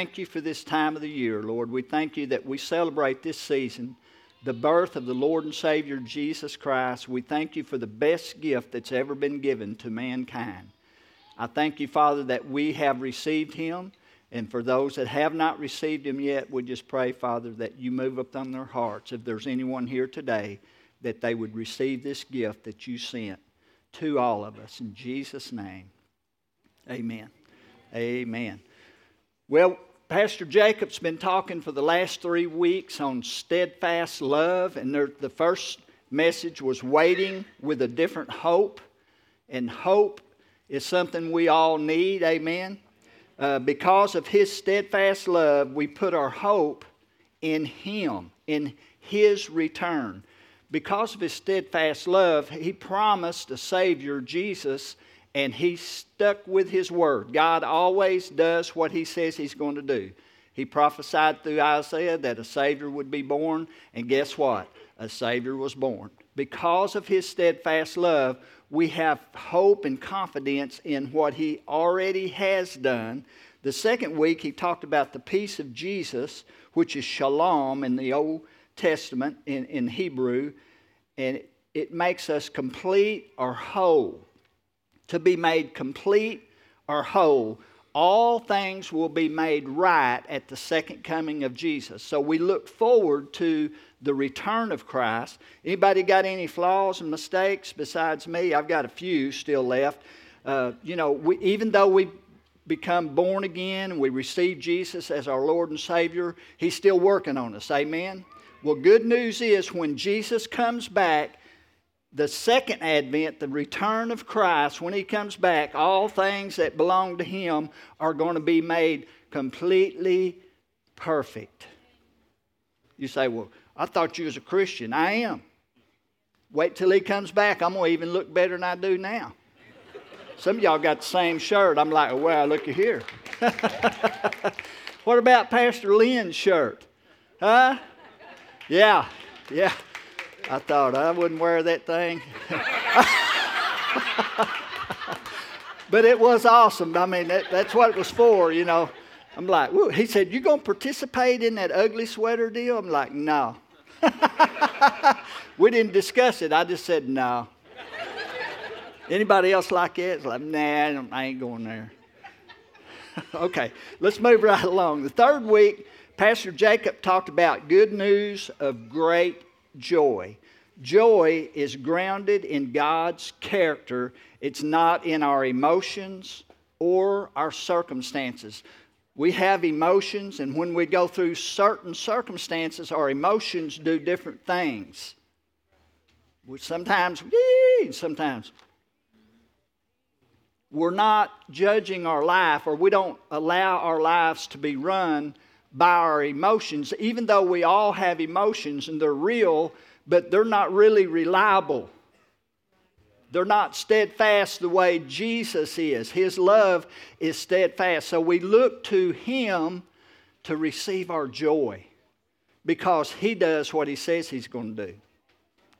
thank you for this time of the year, Lord. We thank you that we celebrate this season the birth of the Lord and Savior Jesus Christ. We thank you for the best gift that's ever been given to mankind. I thank you, Father, that we have received him. And for those that have not received him yet, we just pray, Father, that you move upon their hearts. If there's anyone here today, that they would receive this gift that you sent to all of us. In Jesus' name, amen. Amen. Well, Pastor Jacob's been talking for the last three weeks on steadfast love, and the first message was waiting with a different hope. And hope is something we all need, amen. Uh, because of his steadfast love, we put our hope in him, in his return. Because of his steadfast love, he promised a Savior, Jesus, and he stuck with his word. God always does what he says he's going to do. He prophesied through Isaiah that a Savior would be born, and guess what? A Savior was born. Because of his steadfast love, we have hope and confidence in what he already has done. The second week, he talked about the peace of Jesus, which is shalom in the Old Testament in, in Hebrew, and it, it makes us complete or whole to be made complete or whole. All things will be made right at the second coming of Jesus. So we look forward to the return of Christ. Anybody got any flaws and mistakes besides me? I've got a few still left. Uh, you know, we, even though we become born again and we receive Jesus as our Lord and Savior, He's still working on us. Amen? Well, good news is when Jesus comes back, the second advent, the return of Christ, when he comes back, all things that belong to him are going to be made completely perfect. You say, Well, I thought you was a Christian. I am. Wait till he comes back. I'm going to even look better than I do now. Some of y'all got the same shirt. I'm like, oh, well, look at here. what about Pastor Lynn's shirt? Huh? Yeah, yeah. I thought I wouldn't wear that thing. but it was awesome. I mean, that, that's what it was for, you know. I'm like, Woo. he said, You going to participate in that ugly sweater deal? I'm like, No. we didn't discuss it. I just said, No. Anybody else like it? It's like, Nah, I ain't going there. okay, let's move right along. The third week, Pastor Jacob talked about good news of great joy. Joy is grounded in God's character, it's not in our emotions or our circumstances. We have emotions, and when we go through certain circumstances, our emotions do different things. Sometimes, sometimes we're not judging our life, or we don't allow our lives to be run by our emotions, even though we all have emotions and they're real but they're not really reliable. They're not steadfast the way Jesus is. His love is steadfast. So we look to Him to receive our joy because He does what He says He's going to do.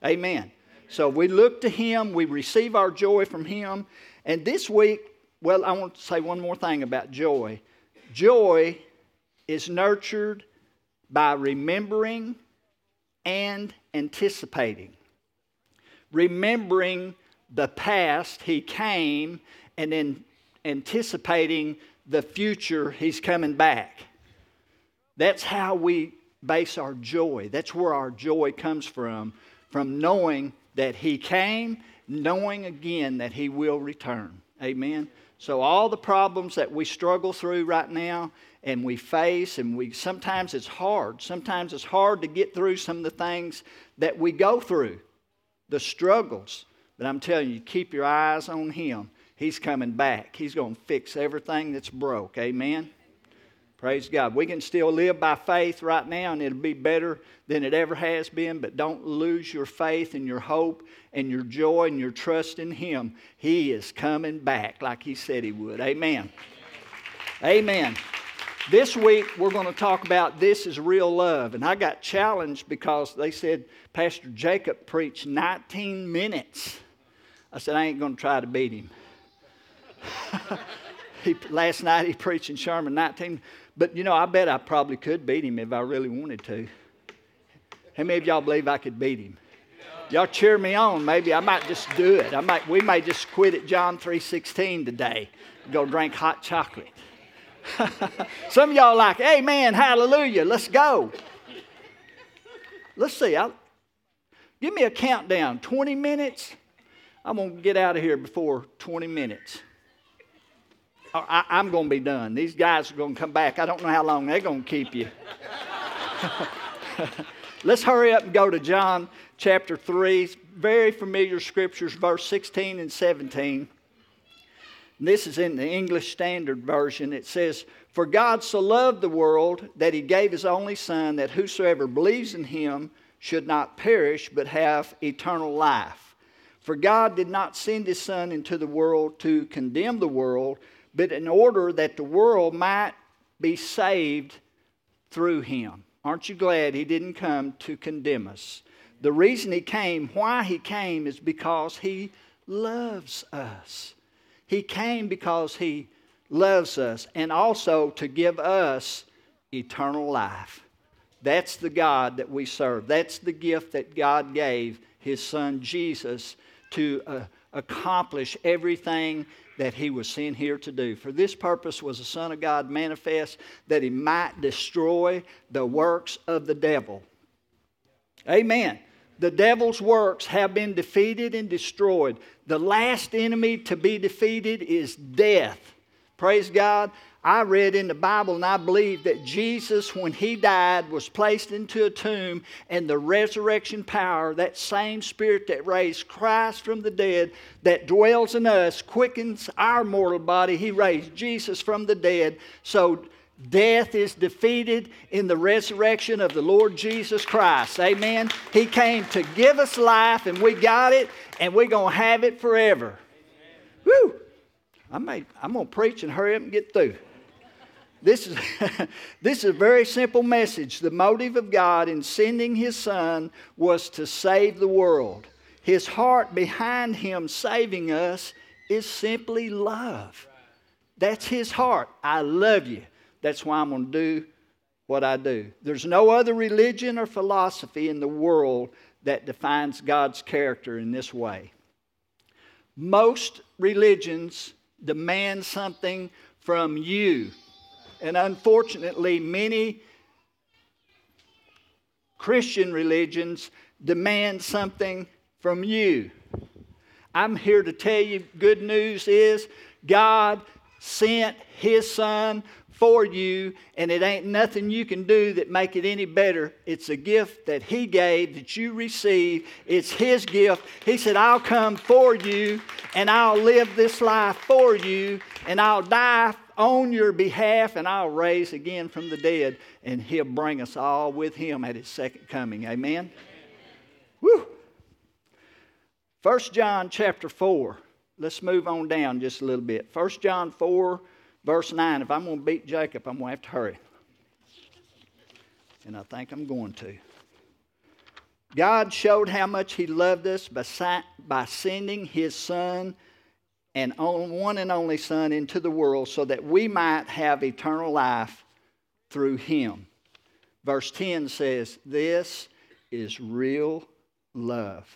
Amen. So we look to Him, we receive our joy from Him. And this week, well, I want to say one more thing about joy. Joy is nurtured by remembering and anticipating. Remembering the past, he came, and then anticipating the future, he's coming back. That's how we base our joy. That's where our joy comes from, from knowing that he came, knowing again that he will return. Amen. So all the problems that we struggle through right now, and we face and we sometimes it's hard. Sometimes it's hard to get through some of the things that we go through the struggles. But i'm telling you keep your eyes on him. He's coming back. He's going to fix everything that's broke. Amen praise god we can still live by faith right now and it'll be better than it ever has been but don't lose your faith and your hope and your joy and your trust in him he is coming back like he said he would amen amen this week, we're going to talk about this is real love. And I got challenged because they said Pastor Jacob preached 19 minutes. I said, I ain't going to try to beat him. He, last night he preached in Sherman 19. But you know, I bet I probably could beat him if I really wanted to. How many of y'all believe I could beat him? Y'all cheer me on. Maybe I might just do it. I might, we may just quit at John 3.16 today. Go drink hot chocolate. Some of y'all like, Amen, hallelujah, let's go. Let's see. I'll, give me a countdown. 20 minutes? I'm to get out of here before 20 minutes. Oh, I, am going to be done. These guys are going to come back. I don't know how long they're going to keep you. Let's hurry up and go to John chapter 3. Very familiar scriptures, verse 16 and 17. This is in the English Standard Version. It says, For God so loved the world that he gave his only Son, that whosoever believes in him should not perish, but have eternal life. For God did not send his Son into the world to condemn the world, but in order that the world might be saved through him. Aren't you glad he didn't come to condemn us? The reason he came, why he came, is because he loves us. He came because he loves us and also to give us eternal life. That's the God that we serve. That's the gift that God gave his son Jesus to uh, accomplish everything that he was sent here to do. For this purpose was the Son of God manifest that he might destroy the works of the devil. Amen. The devil's works have been defeated and destroyed. The last enemy to be defeated is death. Praise God. I read in the Bible and I believe that Jesus, when he died, was placed into a tomb, and the resurrection power, that same spirit that raised Christ from the dead, that dwells in us, quickens our mortal body. He raised Jesus from the dead. So death is defeated in the resurrection of the Lord Jesus Christ. Amen. He came to give us life, and we got it, and we're going to have it forever. Woo! I may, I'm going to preach and hurry up and get through. This is, this is a very simple message. The motive of God in sending His Son was to save the world. His heart behind Him saving us is simply love. That's His heart. I love you. That's why I'm going to do what I do. There's no other religion or philosophy in the world that defines God's character in this way. Most religions demand something from you and unfortunately, many Christian religions demand something from you. I'm here to tell you good news is God sent his son for you and it ain't nothing you can do that make it any better it's a gift that he gave that you receive it's his gift he said i'll come for you and i'll live this life for you and i'll die on your behalf, and I'll raise again from the dead, and He'll bring us all with Him at His second coming. Amen? Woo! 1 John chapter 4. Let's move on down just a little bit. 1 John 4, verse 9. If I'm going to beat Jacob, I'm going to have to hurry. And I think I'm going to. God showed how much He loved us by, by sending His Son and one and only Son into the world so that we might have eternal life through him. Verse 10 says, This is real love.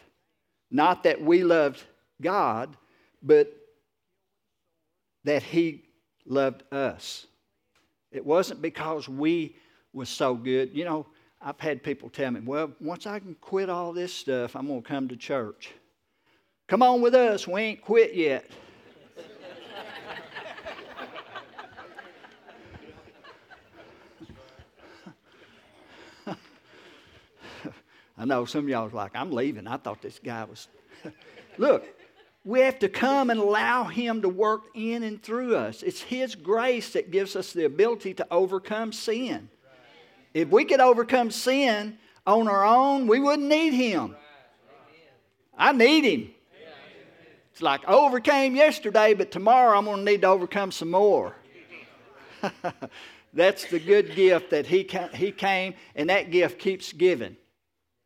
Not that we loved God, but that he loved us. It wasn't because we was so good. You know, I've had people tell me, well, once I can quit all this stuff, I'm going to come to church. Come on with us. We ain't quit yet. I know some of y'all was like, I'm leaving. I thought this guy was. Look, we have to come and allow Him to work in and through us. It's His grace that gives us the ability to overcome sin. If we could overcome sin on our own, we wouldn't need Him. I need Him. It's like I overcame yesterday, but tomorrow I'm going to need to overcome some more. That's the good gift that he, he came, and that gift keeps giving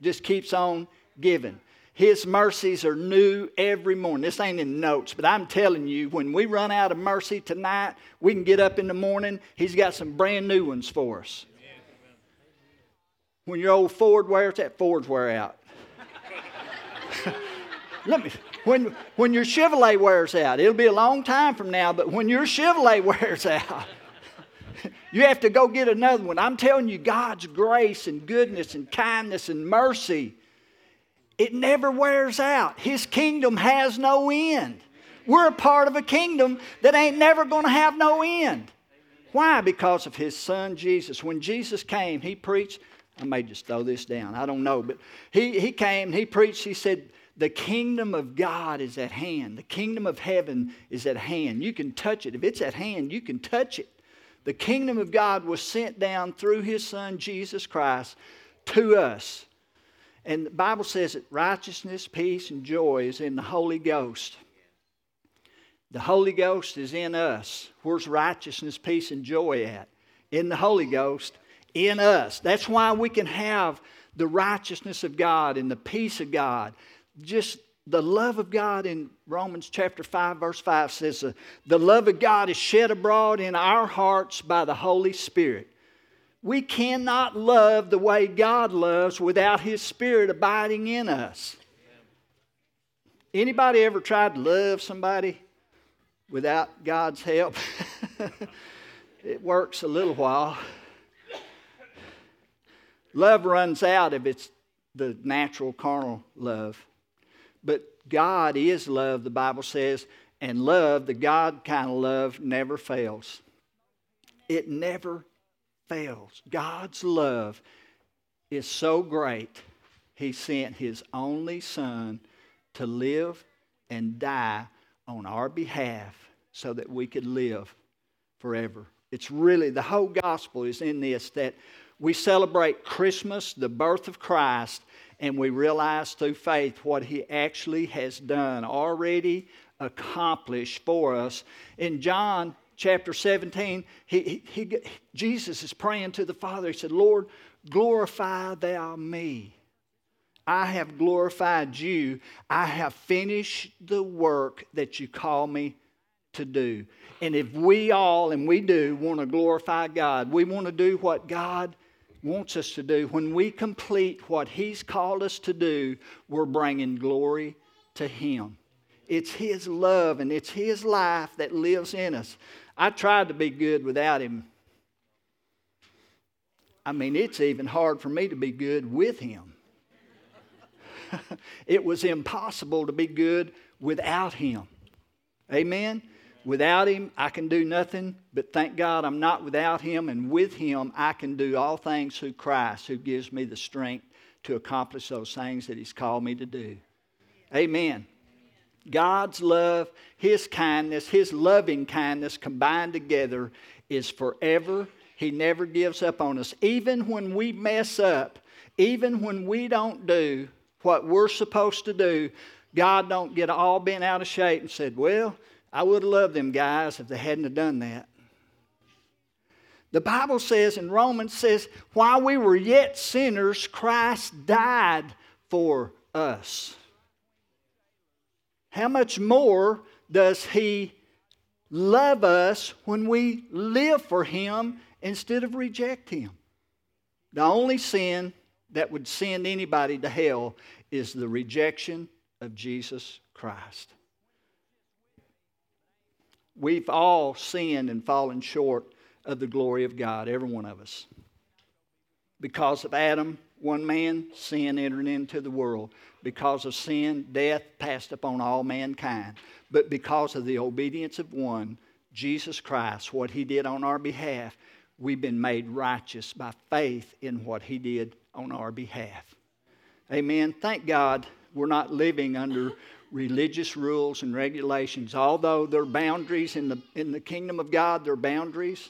just keeps on giving. His mercies are new every morning. This ain't in notes, but I'm telling you, when we run out of mercy tonight, we can get up in the morning. He's got some brand new ones for us. When your old Ford wears out, Fords wear out. Let me, when, when your Chevrolet wears out, it'll be a long time from now, but when your Chevrolet wears out, you have to go get another one. I'm telling you, God's grace and goodness and kindness and mercy, it never wears out. His kingdom has no end. We're a part of a kingdom that ain't never going to have no end. Why? Because of his son Jesus. When Jesus came, he preached I may just throw this down. I don't know. But he, he came, he preached, he said, The kingdom of God is at hand. The kingdom of heaven is at hand. You can touch it. If it's at hand, you can touch it. The kingdom of God was sent down through his son, Jesus Christ, to us. And the Bible says that righteousness, peace, and joy is in the Holy Ghost. The Holy Ghost is in us. Where's righteousness, peace, and joy at? In the Holy Ghost in us. That's why we can have the righteousness of God and the peace of God. Just the love of God in Romans chapter 5, verse 5 says, The love of God is shed abroad in our hearts by the Holy Spirit. We cannot love the way God loves without His Spirit abiding in us. Anybody ever tried to love somebody without God's help? it works a little while. Love runs out if it's the natural carnal love. But God is love, the Bible says, and love, the God kind of love, never fails. It never fails. God's love is so great, He sent His only Son to live and die on our behalf so that we could live forever. It's really, the whole gospel is in this that we celebrate Christmas, the birth of Christ, and we realize through faith what He actually has done, already accomplished for us. In John chapter 17, he, he, he, Jesus is praying to the Father. He said, Lord, glorify thou me. I have glorified you. I have finished the work that you call me to do. And if we all, and we do, want to glorify God, we want to do what God wants us to do, when we complete what He's called us to do, we're bringing glory to Him. It's His love and it's His life that lives in us. I tried to be good without Him. I mean, it's even hard for me to be good with Him. it was impossible to be good without Him. Amen? Without Him, I can do nothing, but thank God I'm not without Him, and with Him, I can do all things through Christ who gives me the strength to accomplish those things that He's called me to do. Amen. God's love, His kindness, His loving kindness combined together is forever. He never gives up on us. Even when we mess up, even when we don't do what we're supposed to do, God don't get all bent out of shape and said, Well, I would have loved them guys if they hadn't have done that. The Bible says in Romans says, while we were yet sinners, Christ died for us. How much more does he love us when we live for him instead of reject him? The only sin that would send anybody to hell is the rejection of Jesus Christ. We've all sinned and fallen short of the glory of God, every one of us. Because of Adam, one man, sin entered into the world. Because of sin, death passed upon all mankind. But because of the obedience of one, Jesus Christ, what he did on our behalf, we've been made righteous by faith in what he did on our behalf. Amen. Thank God we're not living under religious rules and regulations. Although there are boundaries in the, in the kingdom of God, there are boundaries.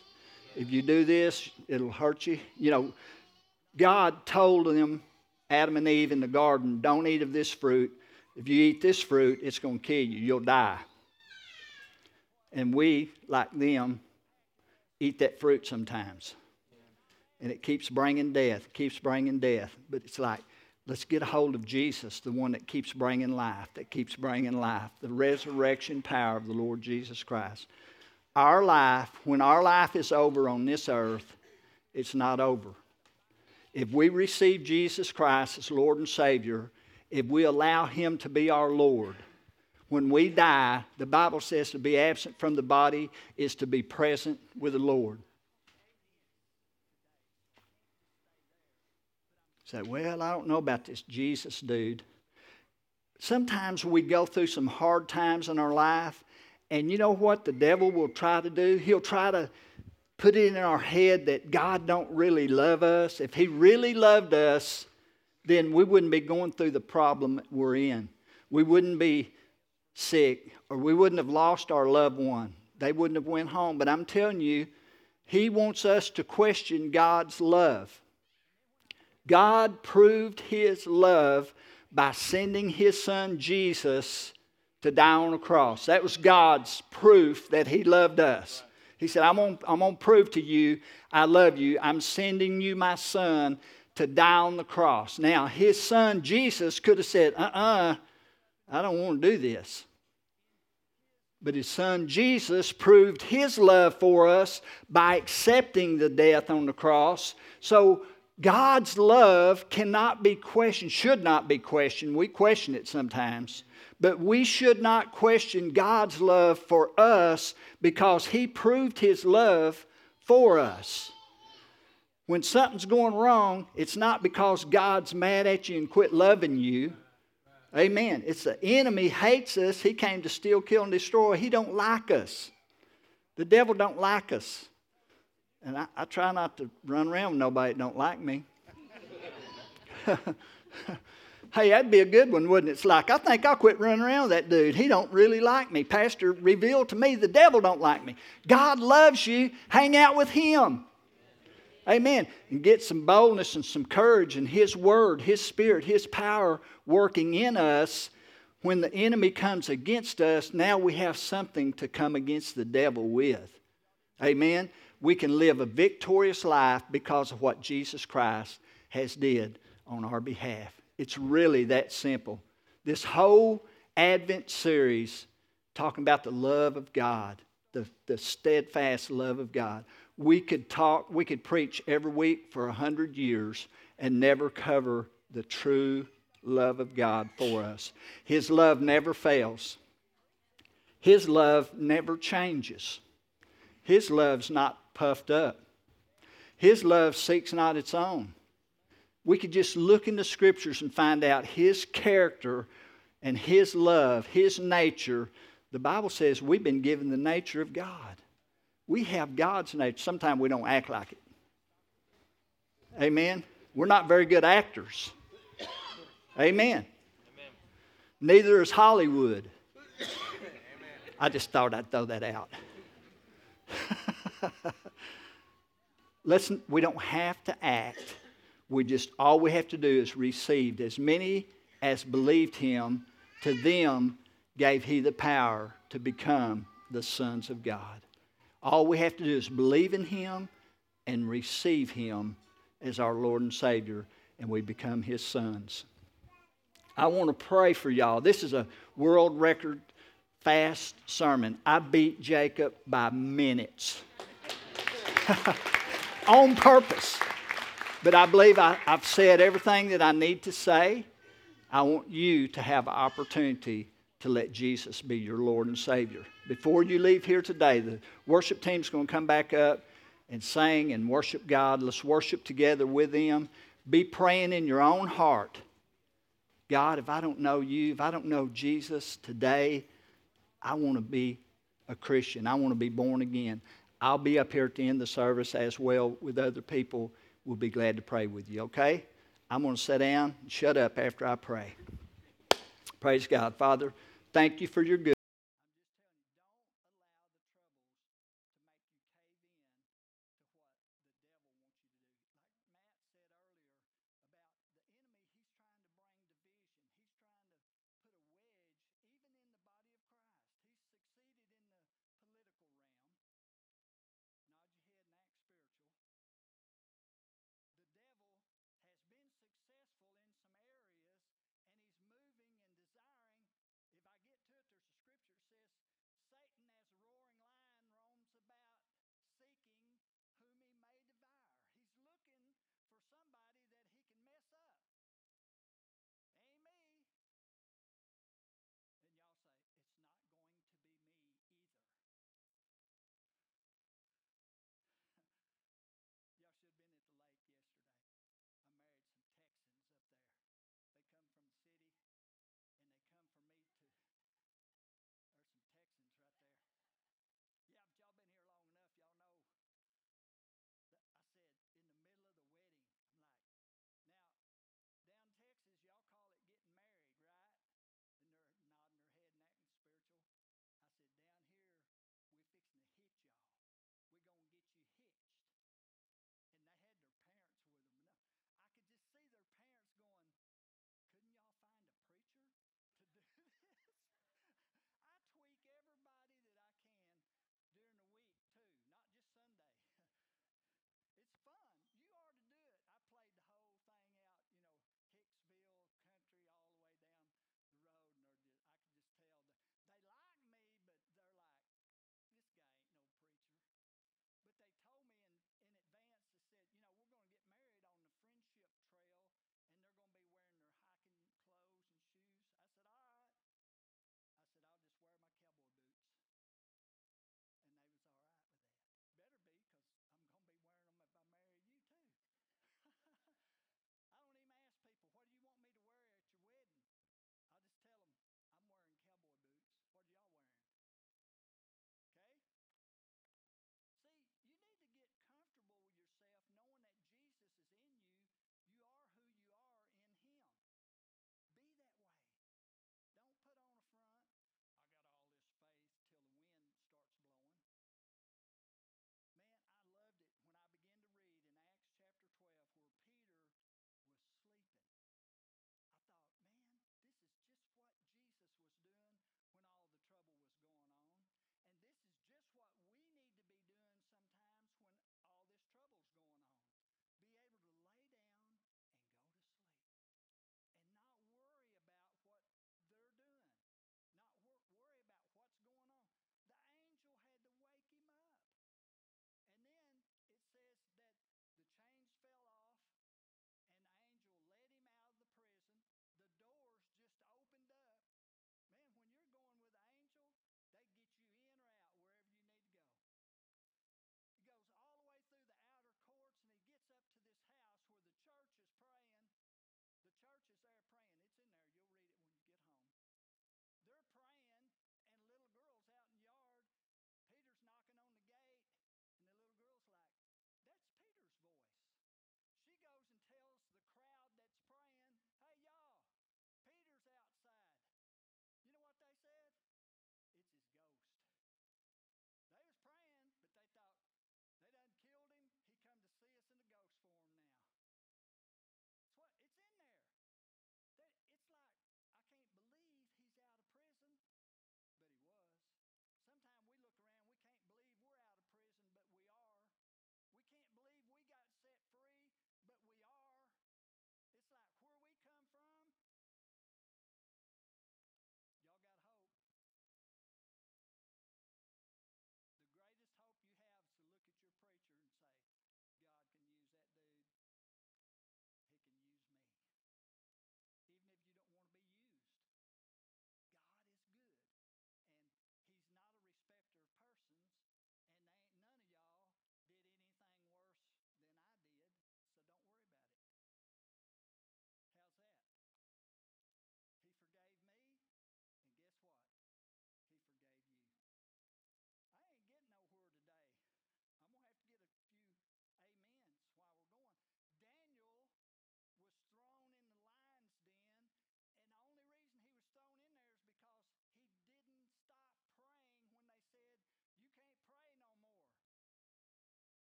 If you do this, it'll hurt you. You know, God told them, Adam and Eve in the garden, don't eat of this fruit. If you eat this fruit, it's going to kill you. You'll die. And we, like them, eat that fruit sometimes. And it keeps bringing death, keeps bringing death. But it's like, Let's get a hold of Jesus, the one that keeps bringing life, that keeps bringing life, the resurrection power of the Lord Jesus Christ. Our life, when our life is over on this earth, it's not over. If we receive Jesus Christ as Lord and Savior, if we allow Him to be our Lord, when we die, the Bible says to be absent from the body is to be present with the Lord. Say, well, I don't know about this Jesus dude. Sometimes we go through some hard times in our life, and you know what the devil will try to do? He'll try to put it in our head that God don't really love us. If he really loved us, then we wouldn't be going through the problem we're in. We wouldn't be sick or we wouldn't have lost our loved one. They wouldn't have went home. But I'm telling you, he wants us to question God's love. God proved his love by sending his son Jesus to die on a cross. That was God's proof that he loved us. He said, I'm going I'm to prove to you I love you. I'm sending you my son to die on the cross. Now, his son Jesus could have said, uh uh-uh, uh I don't want to do this. But his son Jesus proved his love for us by accepting the death on the cross. So God's love cannot be questioned, should not be questioned. We question it sometimes. But we should not question God's love for us because He proved His love for us. When something's going wrong, it's not because God's mad at you and quit loving you. Amen. It's the enemy hates us. He came to steal, kill, and destroy. He don't like us. The devil don't like us. And I, I try not to run around with nobody that don't like me. hey, that'd be a good one, wouldn't it? It's like, I think I'll quit running around that dude. He don't really like me. Pastor revealed to me the devil don't like me. God loves you. Hang out with him. Amen. And get some boldness and some courage and His Word, His Spirit, His power working in us. When the enemy comes against us, now we have something to come against the devil with. Amen we can live a victorious life because of what Jesus Christ has did on our behalf. It's really that simple. This whole Advent series talking about the love of God, the, the steadfast love of God. We could talk, we could preach every week for a hundred years and never cover the true love of God for us. His love never fails. His love never changes. His love's not puffed up. His love seeks not its own. We could just look in the scriptures and find out His character and His love, His nature. The Bible says we've been given the nature of God. We have God's nature. Sometimes we don't act like it. Amen. We're not very good actors. Amen. Amen. Neither is Hollywood. I just thought I'd throw that out. Listen, we don't have to act. We just, all we have to do is receive. As many as believed him, to them gave he the power to become the sons of God. All we have to do is believe in him and receive him as our Lord and Savior, and we become his sons. I want to pray for y'all. This is a world record fast sermon. I beat Jacob by minutes. on purpose. But I believe I, have said everything that I need to say. I want you to have an opportunity to let Jesus be your Lord and Savior. Before you leave here today, the worship team's going to come back up and sing and worship God. Let's worship together with them. Be praying in your own heart. God, if I don't know you, if I don't know Jesus today, I want to be a Christian. I want to be born again. I'll be up here at the end of the service as well with other people. We'll be glad to pray with you, okay? I'm going to sit down and shut up after I pray. Praise God. Father, thank you for your good.